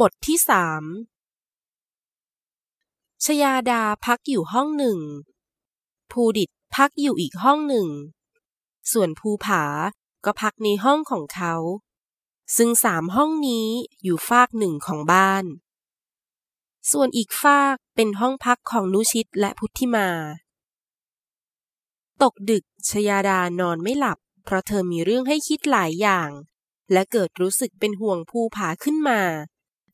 บทที่สามชยาดาพักอยู่ห้องหนึ่ง ภูดิตพักอยู่อีกห้องหนึ่ง ส่วนภูผาก็พักในห้องของเขา ซึ่งสามห้องนี้อยู่ฟากหนึ่งของบ้าน ส่วนอีกฟากเป็นห้องพักของนุชิตและพุทธิมา ตกดึกชยาดานอนไม่หลับ เพราะเธอมีเรื่องให้คิดหลายอย่าง และเกิดรู้สึกเป็นห่วงภูผาขึ้นมา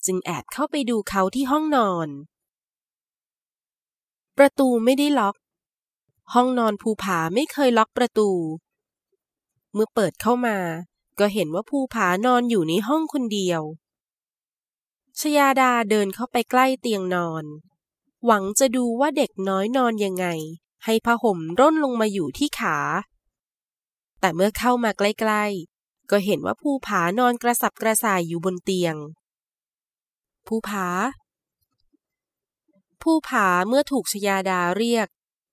จึงแอบเข้าไปดูเขาที่ห้องนอน ประตูไม่ได้ล็อก ห้องนอนภูผาไม่เคยล็อกประตู เมื่อเปิดเข้ามา ก็เห็นว่าภูผานอนอยู่ในห้องคนเดียวชยาดาเดินเข้าไปใกล้เตียงนอน หวังจะดูว่าเด็กน้อยนอนยังไง ให้ผ้าห่มร่นลงมาอยู่ที่ขา แต่เมื่อเข้ามาใกล้ๆ ก็เห็นว่าภูผานอนกระสับกระส่ายอยู่บนเตียง ภูผา ภูผาเมื่อถูกชยาดาเรียก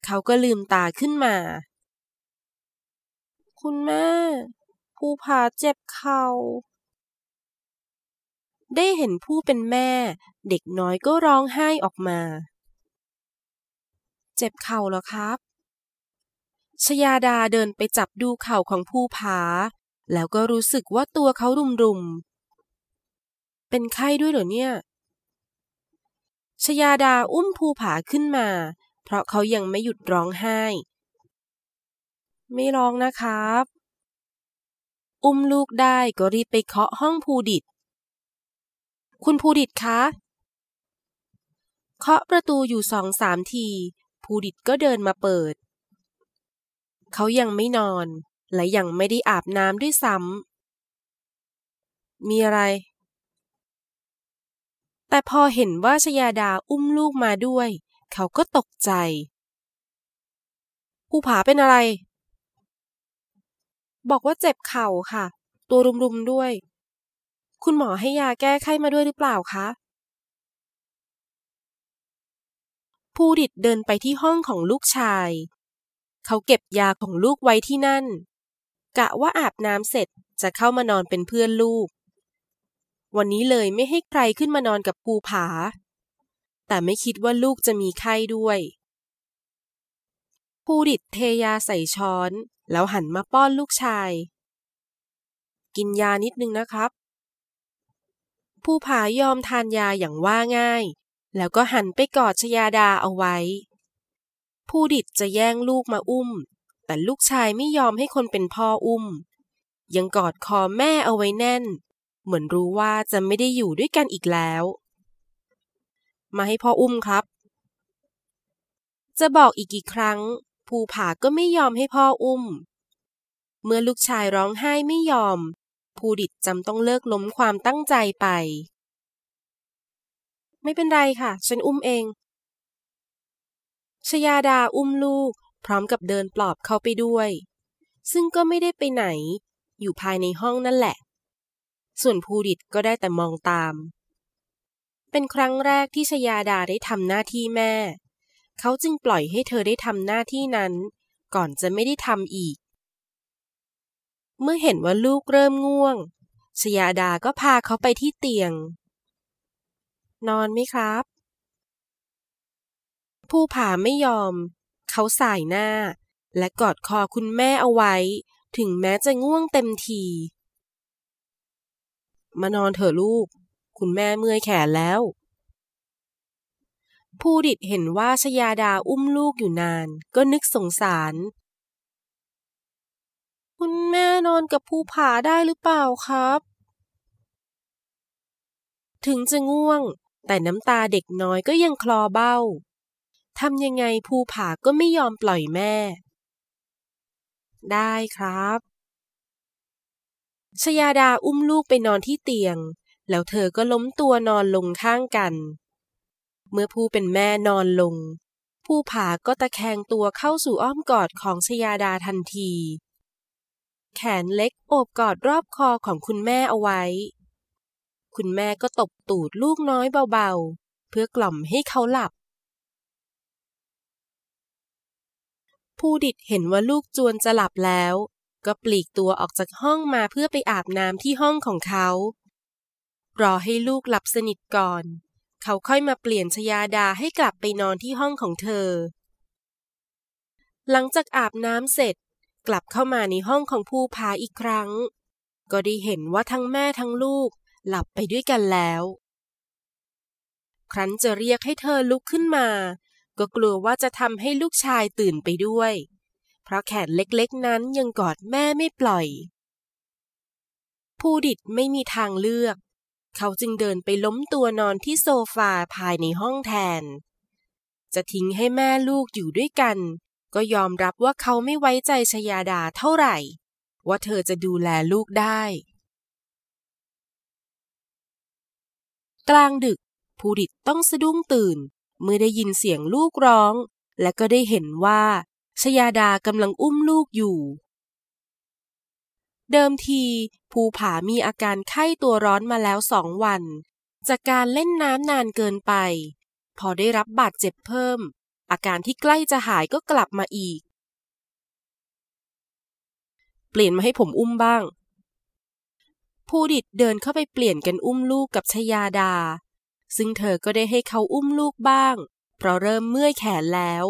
เขาก็ลืมตาขึ้นมา คุณแม่ ภูผาเจ็บเข่า ได้เห็นผู้เป็นแม่ เด็กน้อยก็ร้องไห้ออกมา เจ็บเข่าเหรอครับชยาดาเดินไปจับดูเข่าของภูผา แล้วก็รู้สึกว่าตัวเขารุมๆ เป็นไข้ด้วยเหรอเนี่ย ชยาดาอุ้มภูผาขึ้นมา เพราะเขายังไม่หยุดร้องไห้ ไม่ร้องนะครับ อุ้มลูกได้ก็รีบไปเคาะห้องภูดิต คุณภูดิตคะ เคาะประตูอยู่สองสามที ภูดิตก็เดินมาเปิด เขายังไม่นอนและยังไม่ได้อาบน้ำด้วยซ้ำมีอะไร แต่พอเห็นว่าชยาดาอุ้มลูกมาด้วย เขาก็ตกใจภูผาเป็นอะไร บอกว่าเจ็บเข่าค่ะ ตัวรุมๆด้วย คุณหมอให้ยาแก้ไข้มาด้วยหรือเปล่าคะภูดิตเดินไปที่ห้องของลูกชาย เขาเก็บยาของลูกไว้ที่นั่น กะว่าอาบน้ำเสร็จจะเข้ามานอนเป็นเพื่อนลูก วันนี้เลยไม่ให้ใครขึ้นมานอนกับภูผา แต่ไม่คิดว่าลูกจะมีไข้ด้วยภูดิตเทยาใส่ช้อน แล้วหันมาป้อนลูกชาย กินยานิดนึงนะครับภูผายอมทานยาอย่างว่าง่าย แล้วก็หันไปกอดชยาดาเอาไว้ภูดิตจะแย่งลูกมาอุ้ม แต่ลูกชายไม่ยอมให้คนเป็นพ่ออุ้ม ยังกอดคอแม่เอาไว้แน่น เหมือนรู้ว่าจะไม่ได้อยู่ด้วยกันอีกแล้ว มาให้พ่ออุ้มครับ จะบอกอีกกี่ครั้ง ภูผาก็ไม่ยอมให้พ่ออุ้ม เมื่อลูกชายร้องไห้ไม่ยอม ภูดิตจำต้องเลิกล้มความตั้งใจไป ไม่เป็นไรค่ะ ฉันอุ้มเองชยาดาอุ้มลูก พร้อมกับเดินปลอบเขาไปด้วย ซึ่งก็ไม่ได้ไปไหน อยู่ภายในห้องนั่นแหละ ส่วนภูดิตก็ได้แต่มองตาม เป็นครั้งแรกที่ชยาดาได้ทำหน้าที่แม่ เขาจึงปล่อยให้เธอได้ทำหน้าที่นั้น ก่อนจะไม่ได้ทำอีก เมื่อเห็นว่าลูกเริ่มง่วงชยาดาก็พาเขาไปที่เตียง นอนไหมครับ ผู้ผาไม่ยอม เขาสายหน้า และกอดคอคุณแม่เอาไว้ ถึงแม้จะง่วงเต็มที มานอนเถอะลูก คุณแม่เมื่อยแขนแล้ว ผู้ดิดเห็นว่าชยาดาอุ้มลูกอยู่นาน ก็นึกสงสาร คุณแม่นอนกับภูผาได้หรือเปล่าครับ ถึงจะง่วง แต่น้ำตาเด็กน้อยก็ยังคลอเบ้าทำยังไงภูผาก็ไม่ยอมปล่อยแม่ ได้ครับ ชยาดาอุ้มลูกไปนอนที่เตียง แล้วเธอก็ล้มตัวนอนลงข้างกัน เมื่อผู้เป็นแม่นอนลง ผู้ผาก็ตะแคงตัวเข้าสู่อ้อมกอดของชยาดาทันที แขนเล็กโอบกอดรอบคอของคุณแม่เอาไว้ คุณแม่ก็ตบตูดลูกน้อยเบาๆ เพื่อกล่อมให้เขาหลับ ผู้ดิดเห็นว่าลูกจวนจะหลับแล้ว ก็ปลีกตัวออกจากห้องมาเพื่อไปอาบน้ำที่ห้องของเขา รอให้ลูกหลับสนิทก่อน เขาค่อยมาเปลี่ยนชยาดาให้กลับไปนอนที่ห้องของเธอ หลังจากอาบน้ำเสร็จกลับเข้ามาในห้องของผู้พาอีกครั้ง ก็ได้เห็นว่าทั้งแม่ทั้งลูกหลับไปด้วยกันแล้ว ครั้นจะเรียกให้เธอลุกขึ้นมา ก็กลัวว่าจะทำให้ลูกชายตื่นไปด้วย ราะแขนเล็กๆนั้นยังกอดแม่ไม่ปล่อยผู้ดิดไม่มีทางเลือก เขาจึงเดินไปล้มตัวนอนที่โซฟาภายในห้องแทน จะทิ้งให้แม่ลูกอยู่ด้วยกัน ก็ยอมรับว่าเขาไม่ไว้ใจชยาดาเท่าไหร่ ว่าเธอจะดูแลลูกได้ กลางดึกภูดิตต้องสะดุ้งตื่น เมื่อได้ยินเสียงลูกร้อง และก็ได้เห็นว่า ชยาดากำลังอุ้มลูกอยู่ เดิมทีภูผามีอาการไข้ตัวร้อนมาแล้วสองวัน จากการเล่นน้ำนานเกินไป พอได้รับบาดเจ็บเพิ่ม อาการที่ใกล้จะหายก็กลับมาอีก เปลี่ยนมาให้ผมอุ้มบ้าง ภูดิตเดินเข้าไปเปลี่ยนกันอุ้มลูกกับชยาดา ซึ่งเธอก็ได้ให้เขาอุ้มลูกบ้าง เพราะเริ่มเมื่อยแขนแล้ว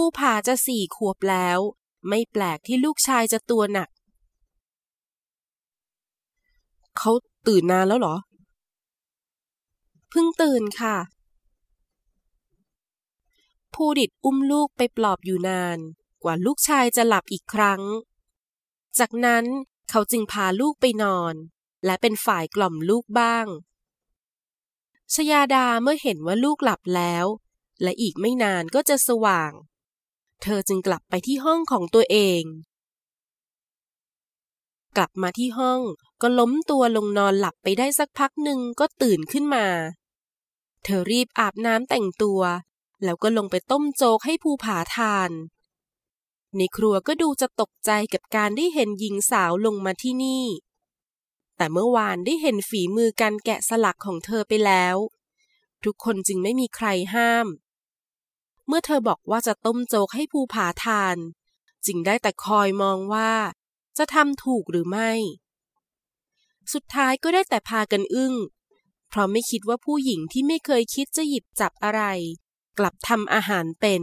ผู้พาจะสี่ขวบแล้ว ไม่แปลกที่ลูกชายจะตัวหนัก เขาตื่นนานแล้วเหรอ เพิ่งตื่นค่ะผู้ดิดอุ้มลูกไปปลอบอยู่นาน กว่าลูกชายจะหลับอีกครั้ง จากนั้นเขาจึงพาลูกไปนอน และเป็นฝ่ายกล่อมลูกบ้างชยาดาเมื่อเห็นว่าลูกหลับแล้ว และอีกไม่นานก็จะสว่าง เธอจึงกลับไปที่ห้องของตัวเอง กลับมาที่ห้องก็ล้มตัวลงนอนหลับไปได้สักพักหนึ่งก็ตื่นขึ้นมา เธอรีบอาบน้ำแต่งตัว แล้วก็ลงไปต้มโจ๊กให้ภูผาทาน ในครัวก็ดูจะตกใจกับการได้เห็นหญิงสาวลงมาที่นี่ แต่เมื่อวานได้เห็นฝีมือการแกะสลักของเธอไปแล้ว ทุกคนจึงไม่มีใครห้าม เมื่อเธอบอกว่าจะต้มโจ๊กให้ภูผาทาน จึงได้แต่คอยมองว่า จะทำถูกหรือไม่ สุดท้ายก็ได้แต่พากันอึ้ง เพราะไม่คิดว่าผู้หญิงที่ไม่เคยคิดจะหยิบจับอะไร กลับทำอาหารเป็น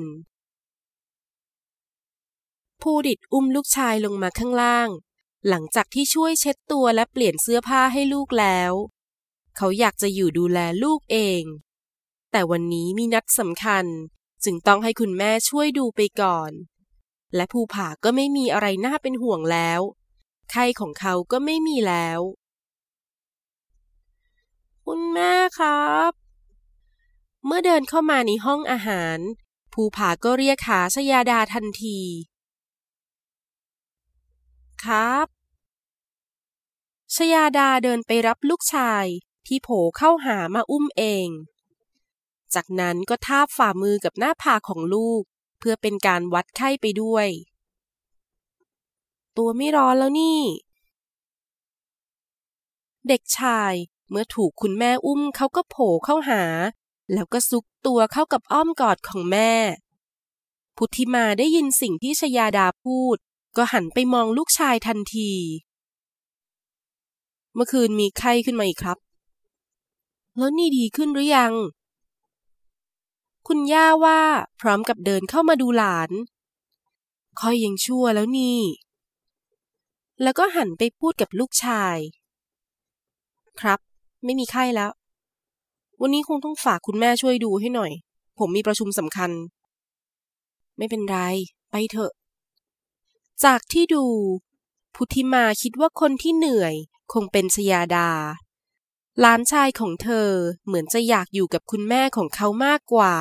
ผู้ดิดอุ้มลูกชายลงมาข้างล่าง หลังจากที่ช่วยเช็ดตัวและเปลี่ยนเสื้อผ้าให้ลูกแล้ว เขาอยากจะอยู่ดูแลลูกเอง แต่วันนี้มีนัดสำคัญ จึงต้องให้คุณแม่ช่วยดูไปก่อน และภูผาก็ไม่มีอะไรน่าเป็นห่วงแล้ว ไข้ของเขาก็ไม่มีแล้ว คุณแม่ครับ เมื่อเดินเข้ามาในห้องอาหาร ภูผาก็เรียกหาชยาดาทันที ครับชยาดาเดินไปรับลูกชายที่โผล่เข้าหามาอุ้มเอง จากนั้นก็ทาบฝ่ามือกับหน้าผากของลูก เพื่อเป็นการวัดไข้ไปด้วย ตัวไม่ร้อนแล้วนี่ เด็กชายเมื่อถูกคุณแม่อุ้มเขาก็โผล่เข้าหา แล้วก็ซุกตัวเข้ากับอ้อมกอดของแม่ พุทธิมาได้ยินสิ่งที่ชยาดาพูด ก็หันไปมองลูกชายทันที เมื่อคืนมีไข้ขึ้นมาอีกครับ แล้วนี่ดีขึ้นหรือยัง คุณย่าว่าพร้อมกับเดินเข้ามาดูหลาน ค่อยยังชั่วแล้วนี่ แล้วก็หันไปพูดกับลูกชาย ครับ ไม่มีไข้แล้ว วันนี้คงต้องฝากคุณแม่ช่วยดูให้หน่อย ผมมีประชุมสำคัญ ไม่เป็นไร ไปเถอะ จากที่ดู พุทธิมาคิดว่าคนที่เหนื่อยคงเป็นชยาดา หลานชายของเธอเหมือนจะอยากอยู่กับคุณแม่ของเขามากกว่า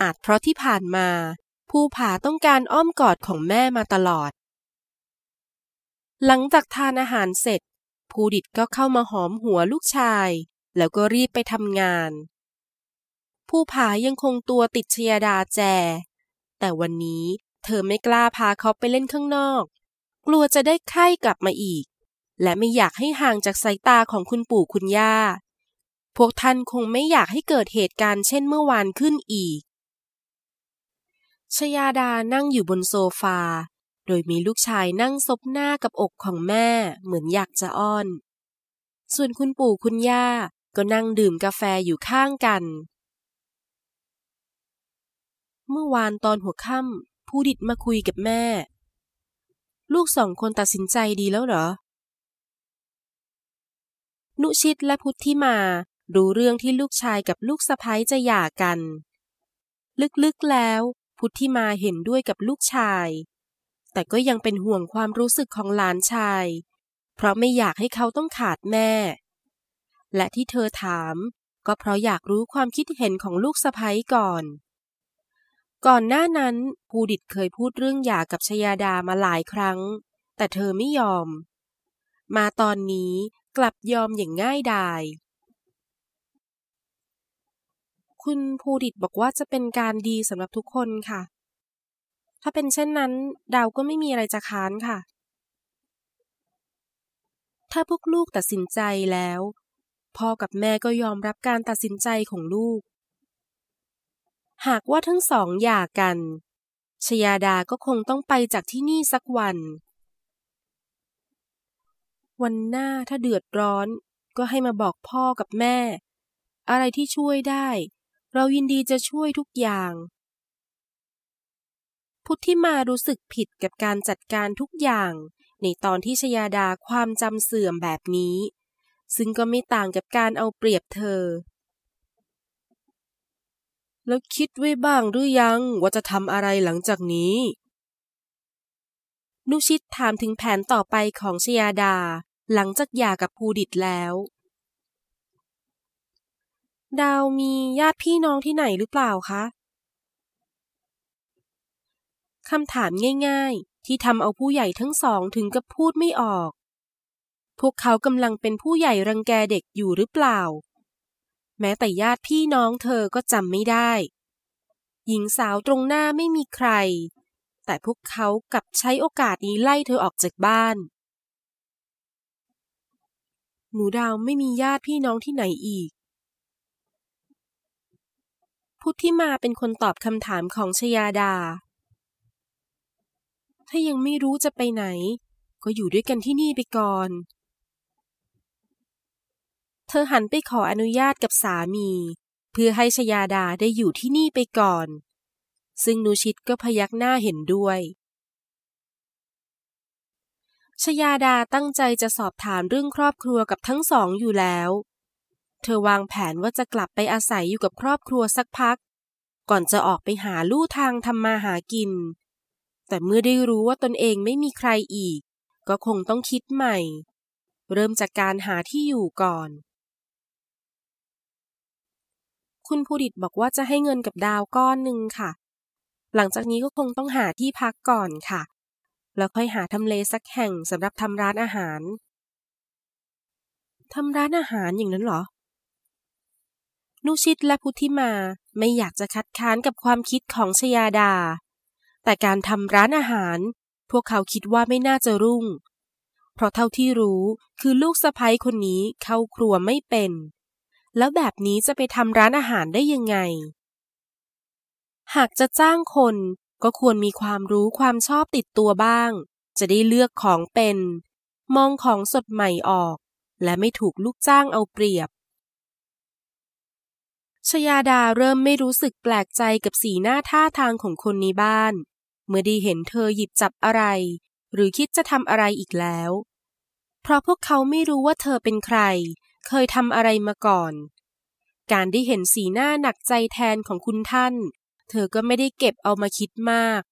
อาจเพราะที่ผ่านมาผู้ผาต้องการอ้อมกอดของแม่มาตลอด หลังจากทานอาหารเสร็จ ภูดิตก็เข้ามาหอมหัวลูกชาย แล้วก็รีบไปทำงานผู้ผายังคงตัวติดชยดาแจ แต่วันนี้เธอไม่กล้าพาเขาไปเล่นข้างนอก กลัวจะได้ไข้กลับมาอีก และไม่อยากให้ห่างจากสายตาของคุณปู่คุณย่า พวกท่านคงไม่อยากให้เกิดเหตุการณ์เช่นเมื่อวานขึ้นอีก ชยาดานั่งอยู่บนโซฟา โดยมีลูกชายนั่งซบหน้ากับอกของแม่เหมือนอยากจะอ้อน ส่วนคุณปู่คุณย่าก็นั่งดื่มกาแฟอยู่ข้างกัน เมื่อวานตอนหัวค่ำผู้ดิดมาคุยกับแม่ ลูกสองคนตัดสินใจดีแล้วเหรอ นุชิตและพุทธิมา รู้เรื่องที่ลูกชายกับลูกสะพ้ยจะหย่ากัน ลึกๆแล้ว พุทธิมาเห็นด้วยกับลูกชาย แต่ก็ยังเป็นห่วงความรู้สึกของหลานชาย เพราะไม่อยากให้เขาต้องขาดแม่ และที่เธอถาม ก็เพราะอยากรู้ความคิดเห็นของลูกสะพ้ยก่อน ก่อนหน้านั้นภูดิตเคยพูดเรื่องหย่ากับชยาดามาหลายครั้ง แต่เธอไม่ยอมมาตอนนี้ กลับยอมอย่างง่ายดาย คุณภูดิตบอกว่าจะเป็นการดีสำหรับทุกคนค่ะ ถ้าเป็นเช่นนั้น ดาวก็ไม่มีอะไรจะค้านค่ะ ถ้าพวกลูกตัดสินใจแล้วพ่อกับแม่ก็ยอมรับการตัดสินใจของลูก หากว่าทั้งสองหย่ากันชยาดาก็คงต้องไปจากที่นี่สักวัน วันหน้าถ้าเดือดร้อน ก็ให้มาบอกพ่อกับแม่ อะไรที่ช่วยได้ เรายินดีจะช่วยทุกอย่าง พุทธิมารู้สึกผิดกับการจัดการทุกอย่าง ในตอนที่ชยาดาความจำเสื่อมแบบนี้ ซึ่งก็ไม่ต่างกับการเอาเปรียบเธอ แล้วคิดไว้บ้างหรือยังว่าจะทำอะไรหลังจากนี้นุชิตถามถึงแผนต่อไปของชยาดา หลังจากหย่ากับภูดิตแล้ว ดาวมีญาติพี่น้องที่ไหนหรือเปล่าคะคำถามง่าย ๆ ที่ทำเอาผู้ใหญ่ทั้งสองถึงกับพูดไม่ออก พวกเขากำลังเป็นผู้ใหญ่รังแกเด็กอยู่หรือเปล่า แม้แต่ญาติพี่น้องเธอก็จำไม่ได้ หญิงสาวตรงหน้าไม่มีใคร แต่พวกเขากลับใช้โอกาสนี้ไล่เธอออกจากบ้าน หนูดาวไม่มีญาติพี่น้องที่ไหนอีก พุทธิมาเป็นคนตอบคำถามของชยาดา ถ้ายังไม่รู้จะไปไหน ก็อยู่ด้วยกันที่นี่ไปก่อน เธอหันไปขออนุญาตกับสามี เพื่อให้ชยาดาได้อยู่ที่นี่ไปก่อน ซึ่งนุชิตก็พยักหน้าเห็นด้วย ชยาดาตั้งใจจะสอบถามเรื่องครอบครัวกับทั้งสองอยู่แล้ว เธอวางแผนว่าจะกลับไปอาศัยอยู่กับครอบครัวสักพัก ก่อนจะออกไปหาลู่ทางทำมาหากิน แต่เมื่อได้รู้ว่าตนเองไม่มีใครอีก ก็คงต้องคิดใหม่ เริ่มจากการหาที่อยู่ก่อน คุณผู้ดิตบอกว่าจะให้เงินกับดาวก้อนหนึ่งค่ะ หลังจากนี้ก็คงต้องหาที่พักก่อนค่ะ แล้วค่อยหาทำเลสักแห่งสำหรับทำร้านอาหาร ทำร้านอาหารอย่างนั้นเหรอ นุชิตและพุทธิมาไม่อยากจะคัดค้านกับความคิดของชยาดา แต่การทำร้านอาหาร พวกเขาคิดว่าไม่น่าจะรุ่ง เพราะเท่าที่รู้คือลูกสะพ้ยคนนี้เข้าครัวไม่เป็น แล้วแบบนี้จะไปทำร้านอาหารได้ยังไงหากจะจ้างคน ก็ควรมีความรู้ความชอบติดตัวบ้าง จะได้เลือกของเป็น มองของสดใหม่ออก และไม่ถูกลูกจ้างเอาเปรียบชยาดาเริ่มไม่รู้สึกแปลกใจกับสีหน้าท่าทางของคนในบ้าน เมื่อด้เห็นเธอหยิบจับอะไร หรือคิดจะทำอะไรอีกแล้ว เพราะพวกเขาไม่รู้ว่าเธอเป็นใคร เคยทำอะไรมาก่อน การได้เห็นสีหน้าหนักใจแทนของคุณท่าน เธอก็ไม่ได้เก็บเอามาคิดมาก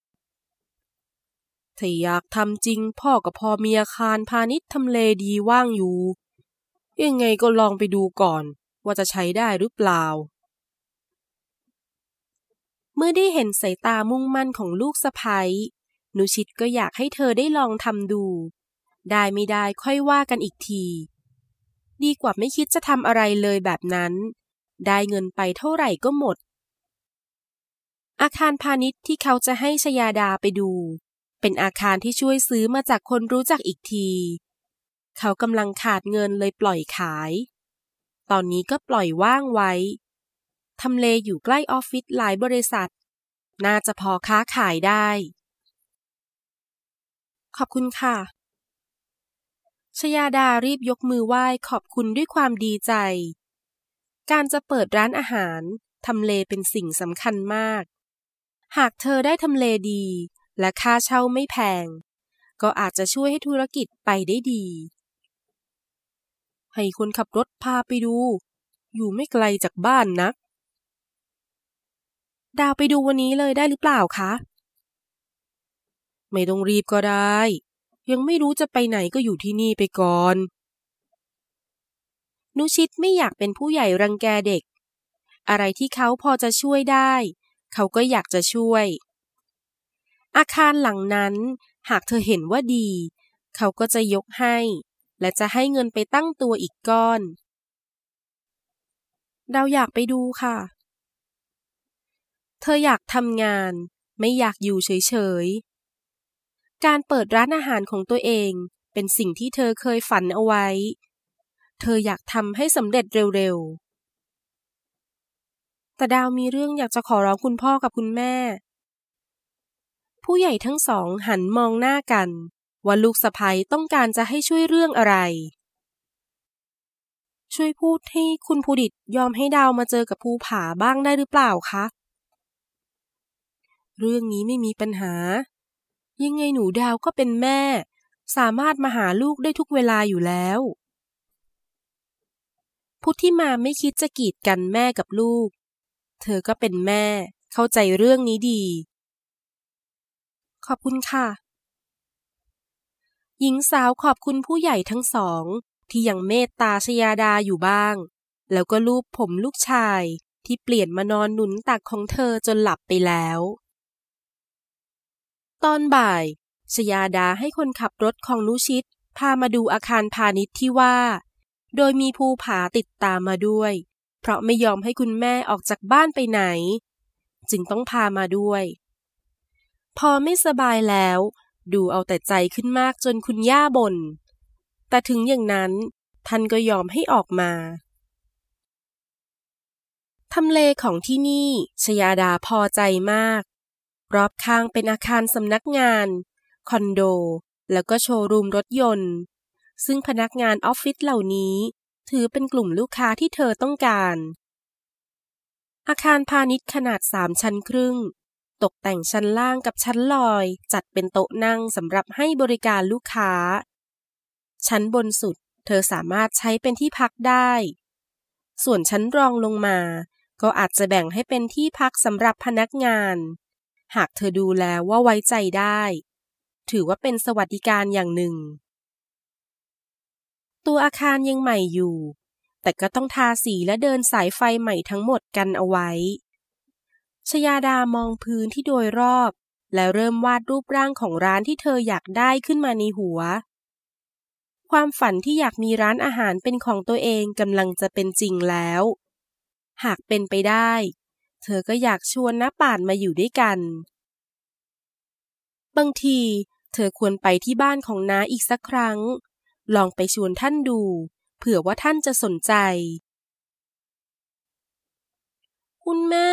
ถ้าอยากทำจริงพ่อกับพ่อมีอาคารพาณิชย์ทำเลดีว่างอยู่ ยังไงก็ลองไปดูก่อนว่าจะใช้ได้หรือเปล่า เมื่อได้เห็นสายตามุ่งมั่นของลูกสะพ้ยนุชิตก็อยากให้เธอได้ลองทำดู ได้ไม่ได้ค่อยว่ากันอีกที ดีกว่าไม่คิดจะทำอะไรเลยแบบนั้น ได้เงินไปเท่าไหร่ก็หมด อาคารพาณิชย์ที่เขาจะให้ชยาดาไปดู เป็นอาคารที่ช่วยซื้อมาจากคนรู้จักอีกที เขากำลังขาดเงินเลยปล่อยขาย ตอนนี้ก็ปล่อยว่างไว้ ทำเลอยู่ใกล้ออฟฟิศหลายบริษัท น่าจะพอค้าขายได้ ขอบคุณค่ะชยาดารีบยกมือไหว้ขอบคุณด้วยความดีใจ การจะเปิดร้านอาหาร ทำเลเป็นสิ่งสำคัญมาก หากเธอได้ทำเลดี และค่าเช่าไม่แพง ก็อาจจะช่วยให้ธุรกิจไปได้ดี ให้คนขับรถพาไปดู อยู่ไม่ไกลจากบ้านนัก ดาวไปดูวันนี้เลยได้หรือเปล่าคะ ไม่ต้องรีบก็ได้ ยังไม่รู้จะไปไหนก็อยู่ที่นี่ไปก่อน นุชิตไม่อยากเป็นผู้ใหญ่รังแกเด็ก อะไรที่เขาพอจะช่วยได้ เขาก็อยากจะช่วย อาคารหลังนั้น หากเธอเห็นว่าดี เขาก็จะยกให้ และจะให้เงินไปตั้งตัวอีกก้อนดาอยากไปดูค่ะ เธออยากทำงาน ไม่อยากอยู่เฉยๆ การเปิดร้านอาหารของตัวเองเป็นสิ่งที่เธอเคยฝันเอาไว้ เธออยากทำให้สำเร็จเร็วๆ แต่ดาวมีเรื่องอยากจะขอร้องคุณพ่อกับคุณแม่ ผู้ใหญ่ทั้งสองหันมองหน้ากันว่าลูกสะใภ้ต้องการจะให้ช่วยเรื่องอะไร ช่วยพูดให้คุณภูดิตยอมให้ดาวมาเจอกับภูผาบ้างได้หรือเปล่าคะ เรื่องนี้ไม่มีปัญหา ยังไงหนูดาวก็เป็นแม่ สามารถมาหาลูกได้ทุกเวลาอยู่แล้ว พุทธิมาไม่คิดจะกีดกันแม่กับลูก เธอก็เป็นแม่ เข้าใจเรื่องนี้ดี ขอบคุณค่ะ หญิงสาวขอบคุณผู้ใหญ่ทั้งสอง ที่ยังเมตตาชยาดาอยู่บ้าง แล้วก็ลูบผมลูกชายที่เปลี่ยนมานอนหนุนตักของเธอจนหลับไปแล้ว ตอนบ่ายชยาดาให้คนขับรถของนุชิต พามาดูอาคารพาณิชย์ที่ว่า โดยมีภูผาติดตามมาด้วย เพราะไม่ยอมให้คุณแม่ออกจากบ้านไปไหน จึงต้องพามาด้วย พอไม่สบายแล้ว ดูเอาแต่ใจขึ้นมากจนคุณย่าบน่นแต่ถึงอย่างนั้น ท่านก็ยอมให้ออกมาทำเลของที่นี่ชยาดาพอใจมาก รอบข้างเป็นอาคารสำนักงาน คอนโด แล้วก็โชว์รูมรถยนต์ ซึ่งพนักงานออฟฟิศเหล่านี้ ถือเป็นกลุ่มลูกค้าที่เธอต้องการ อาคารพาณิชย์ขนาดสามชั้นครึ่ง ตกแต่งชั้นล่างกับชั้นลอย จัดเป็นโต๊ะนั่งสำหรับให้บริการลูกค้า ชั้นบนสุด เธอสามารถใช้เป็นที่พักได้ ส่วนชั้นรองลงมา ก็อาจจะแบ่งให้เป็นที่พักสำหรับพนักงาน หากเธอดูแลว่าไว้ใจได้ ถือว่าเป็นสวัสดิการอย่างหนึ่ง ตัวอาคารยังใหม่อยู่ แต่ก็ต้องทาสีและเดินสายไฟใหม่ทั้งหมดกันเอาไว้ชยาดามองพื้นที่โดยรอบ และเริ่มวาดรูปร่างของร้านที่เธออยากได้ขึ้นมาในหัว ความฝันที่อยากมีร้านอาหารเป็นของตัวเองกำลังจะเป็นจริงแล้ว หากเป็นไปได้ เธอก็อยากชวนน้าป่านมาอยู่ด้วยกัน บางที เธอควรไปที่บ้านของน้าอีกสักครั้ง ลองไปชวนท่านดู เผื่อว่าท่านจะสนใจ คุณแม่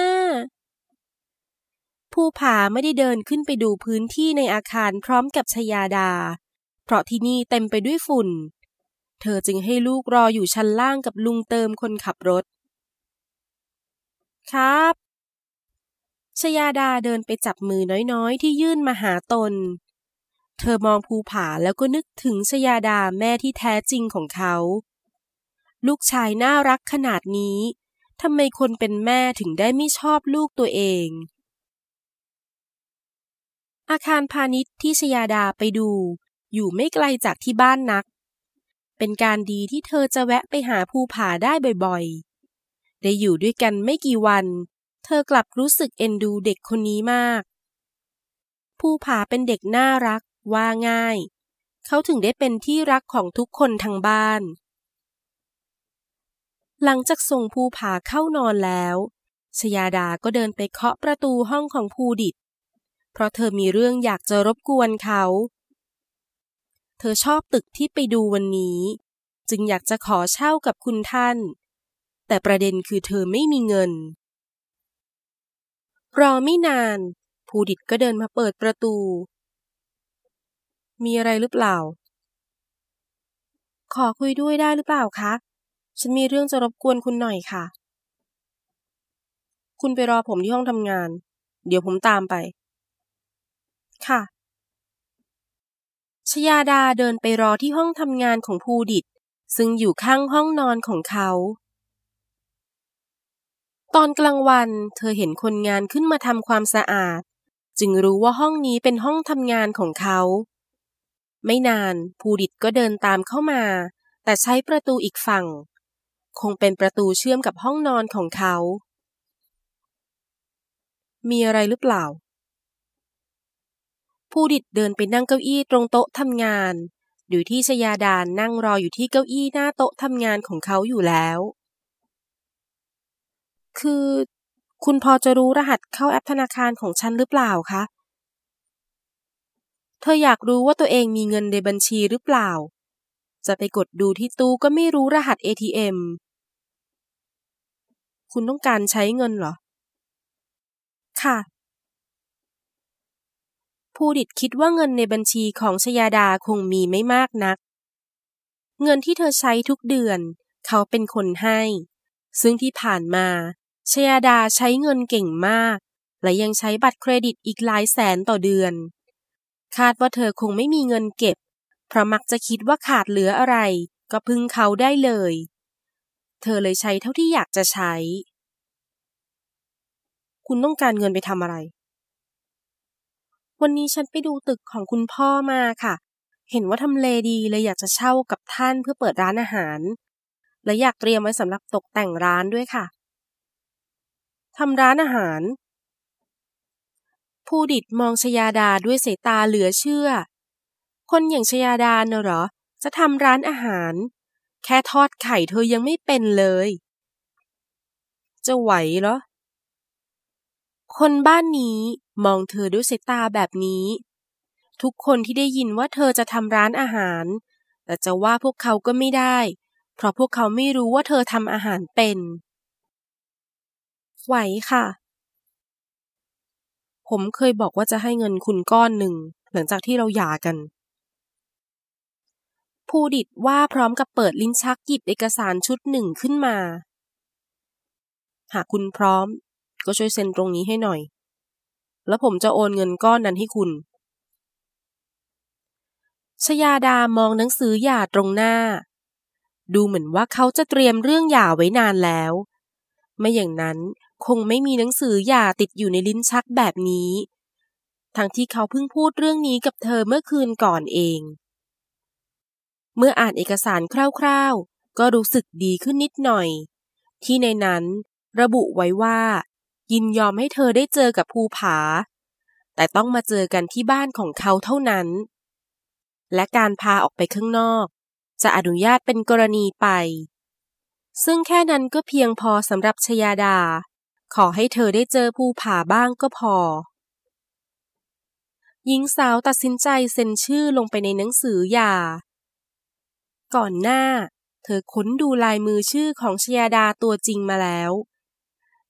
ผู้ผาไม่ได้เดินขึ้นไปดูพื้นที่ในอาคารพร้อมกับชยาดา เพราะที่นี่เต็มไปด้วยฝุ่น เธอจึงให้ลูกรออยู่ชั้นล่างกับลุงเติมคนขับรถ ครับชยาดาเดินไปจับมือน้อยๆ ที่ยื่นมาหาตน เธอมองภูผาแล้วก็นึกถึงชยาดาแม่ที่แท้จริงของเขา ลูกชายน่ารักขนาดนี้ทำไมคนเป็นแม่ถึงได้ไม่ชอบลูกตัวเอง อาคารพาณิชย์ที่ชยาดาไปดู อยู่ไม่ไกลจากที่บ้านนัก เป็นการดีที่เธอจะแวะไปหาภูผาได้บ่อยๆ ได้อยู่ด้วยกันไม่กี่วัน เธอกลับรู้สึกเอ็นดูเด็กคนนี้มากผู้ผาเป็นเด็กน่ารัก ว่าง่าย เขาถึงได้เป็นที่รักของทุกคนทางบ้าน หลังจากส่งภูผาเข้านอนแล้วชยาดาก็เดินไปเคาะประตูห้องของภูดิต เพราะเธอมีเรื่องอยากจะรบกวนเขา เธอชอบตึกที่ไปดูวันนี้ จึงอยากจะขอเช่ากับคุณท่าน แต่ประเด็นคือเธอไม่มีเงิน รอไม่นาน ภูดิตก็เดินมาเปิดประตู มีอะไรหรือเปล่า ขอคุยด้วยได้หรือเปล่าคะ ฉันมีเรื่องจะรบกวนคุณหน่อยค่ะ คุณไปรอผมที่ห้องทำงาน เดี๋ยวผมตามไป ค่ะชยาดาเดินไปรอที่ห้องทำงานของภูดิต ซึ่งอยู่ข้างห้องนอนของเขา ตอนกลางวันเธอเห็นคนงานขึ้นมาทำความสะอาด จึงรู้ว่าห้องนี้เป็นห้องทำงานของเขา ไม่นานภูดิตก็เดินตามเข้ามา แต่ใช้ประตูอีกฝั่ง คงเป็นประตูเชื่อมกับห้องนอนของเขา มีอะไรหรือเปล่า ภูดิตเดินไปนั่งเก้าอี้ตรงโต๊ะทำงานโดยที่ชยาดานนั่งรออยู่ที่เก้าอี้หน้าโต๊ะทำงานของเขาอยู่แล้ว คือ คุณพอจะรู้รหัสเข้าแอปธนาคารของฉันหรือเปล่าคะ เธออยากรู้ว่าตัวเองมีเงินในบัญชีหรือเปล่า จะไปกดดูที่ตู้ก็ไม่รู้รหัส ATM คุณต้องการใช้เงินเหรอ ค่ะผู้ดิตคิดว่าเงินในบัญชีของชยาดาคงมีไม่มากนัก เงินที่เธอใช้ทุกเดือน เขาเป็นคนให้ ซึ่งที่ผ่านมา ชยาดาใช้เงินเก่งมาก และยังใช้บัตรเครดิตอีกหลายแสนต่อเดือน คาดว่าเธอคงไม่มีเงินเก็บ เพราะมักจะคิดว่าขาดเหลืออะไร ก็พึ่งเขาได้เลย เธอเลยใช้เท่าที่อยากจะใช้ คุณต้องการเงินไปทำอะไร วันนี้ฉันไปดูตึกของคุณพ่อมาค่ะ เห็นว่าทำเลดีเลยอยากจะเช่ากับท่านเพื่อเปิดร้านอาหาร และอยากเตรียมไว้สำหรับตกแต่งร้านด้วยค่ะทำร้านอาหาร ผู้ดิดมองชยาดาด้วยสายตาเหลือเชื่อ คนอย่างชยาดาเนอะหรอ จะทำร้านอาหาร แค่ทอดไข่เธอยังไม่เป็นเลย จะไหวเหรอ คนบ้านนี้มองเธอด้วยสายตาแบบนี้ ทุกคนที่ได้ยินว่าเธอจะทำร้านอาหาร แต่จะว่าพวกเขาก็ไม่ได้ เพราะพวกเขาไม่รู้ว่าเธอทำอาหารเป็น ไหวค่ะ ผมเคยบอกว่าจะให้เงินคุณก้อนหนึ่ง หลังจากที่เราหย่ากันผู้ดิดว่าพร้อมกับเปิดลิ้นชักหยิบเอกสารชุดหนึ่งขึ้นมา หากคุณพร้อม ก็ช่วยเซ็นตรงนี้ให้หน่อย แล้วผมจะโอนเงินก้อนนั้นให้คุณชยาดามองหนังสือหย่าตรงหน้า ดูเหมือนว่าเขาจะเตรียมเรื่องหย่าไว้นานแล้ว ไม่อย่างนั้น คงไม่มีหนังสือหย่าติดอยู่ในลิ้นชักแบบนี้ ทั้งที่เขาเพิ่งพูดเรื่องนี้กับเธอเมื่อคืนก่อนเอง เมื่ออ่านเอกสารคร่าวๆ ก็รู้สึกดีขึ้นนิดหน่อย ที่ในนั้นระบุไว้ว่า ยินยอมให้เธอได้เจอกับภูผา แต่ต้องมาเจอกันที่บ้านของเขาเท่านั้น และการพาออกไปข้างนอก จะอนุญาตเป็นกรณีไปซึ่งแค่นั้นก็เพียงพอสำหรับชยาดา ขอให้เธอได้เจอภูผาบ้างก็พอ หญิงสาวตัดสินใจเซ็นชื่อลงไปในหนังสือหย่า ก่อนหน้า เธอค้นดูลายมือชื่อของชยาดาตัวจริงมาแล้ว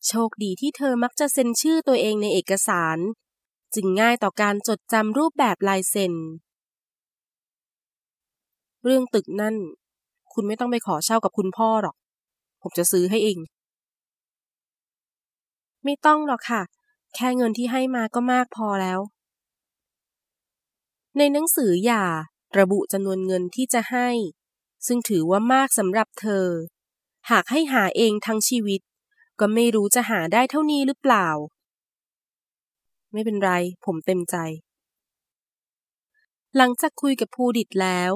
โชคดีที่เธอมักจะเซ็นชื่อตัวเองในเอกสาร จึงง่ายต่อการจดจำรูปแบบลายเซ็น เรื่องตึกนั่น คุณไม่ต้องไปขอเช่ากับคุณพ่อหรอก ผมจะซื้อให้เอง ไม่ต้องหรอกค่ะ แค่เงินที่ให้มาก็มากพอแล้ว ในหนังสือหย่าระบุจำนวนเงินที่จะให้ ซึ่งถือว่ามากสำหรับเธอ หากให้หาเองทั้งชีวิต ก็ไม่รู้จะหาได้เท่านี้หรือเปล่า ไม่เป็นไร ผมเต็มใจ หลังจากคุยกับภูดิตแล้ว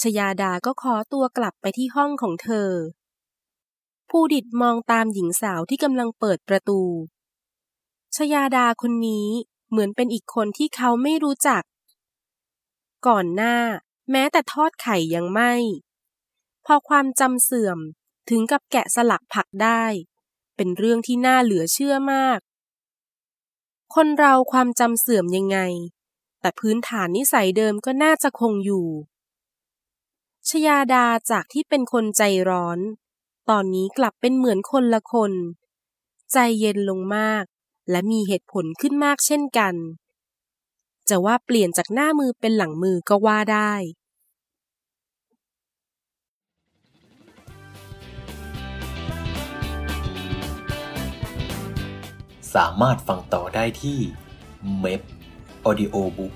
ชยาดาก็ขอตัวกลับไปที่ห้องของเธอ ภูดิตมองตามหญิงสาวที่กำลังเปิดประตู ชยาดาคนนี้เหมือนเป็นอีกคนที่เขาไม่รู้จัก ก่อนหน้า แม้แต่ทอดไข่ยังไม่ พอความจำเสื่อมถึงกับแกะสลักผักได้ เป็นเรื่องที่น่าเหลือเชื่อมาก คนเราความจำเสื่อมยังไง แต่พื้นฐานนิสัยเดิมก็น่าจะคงอยู่ ชยาดาจากที่เป็นคนใจร้อน ตอนนี้กลับเป็นเหมือนคนละคน ใจเย็นลงมาก และมีเหตุผลขึ้นมากเช่นกัน จะว่าเปลี่ยนจากหน้ามือเป็นหลังมือก็ว่าได้สามารถฟังต่อได้ที่ m e p Audio Book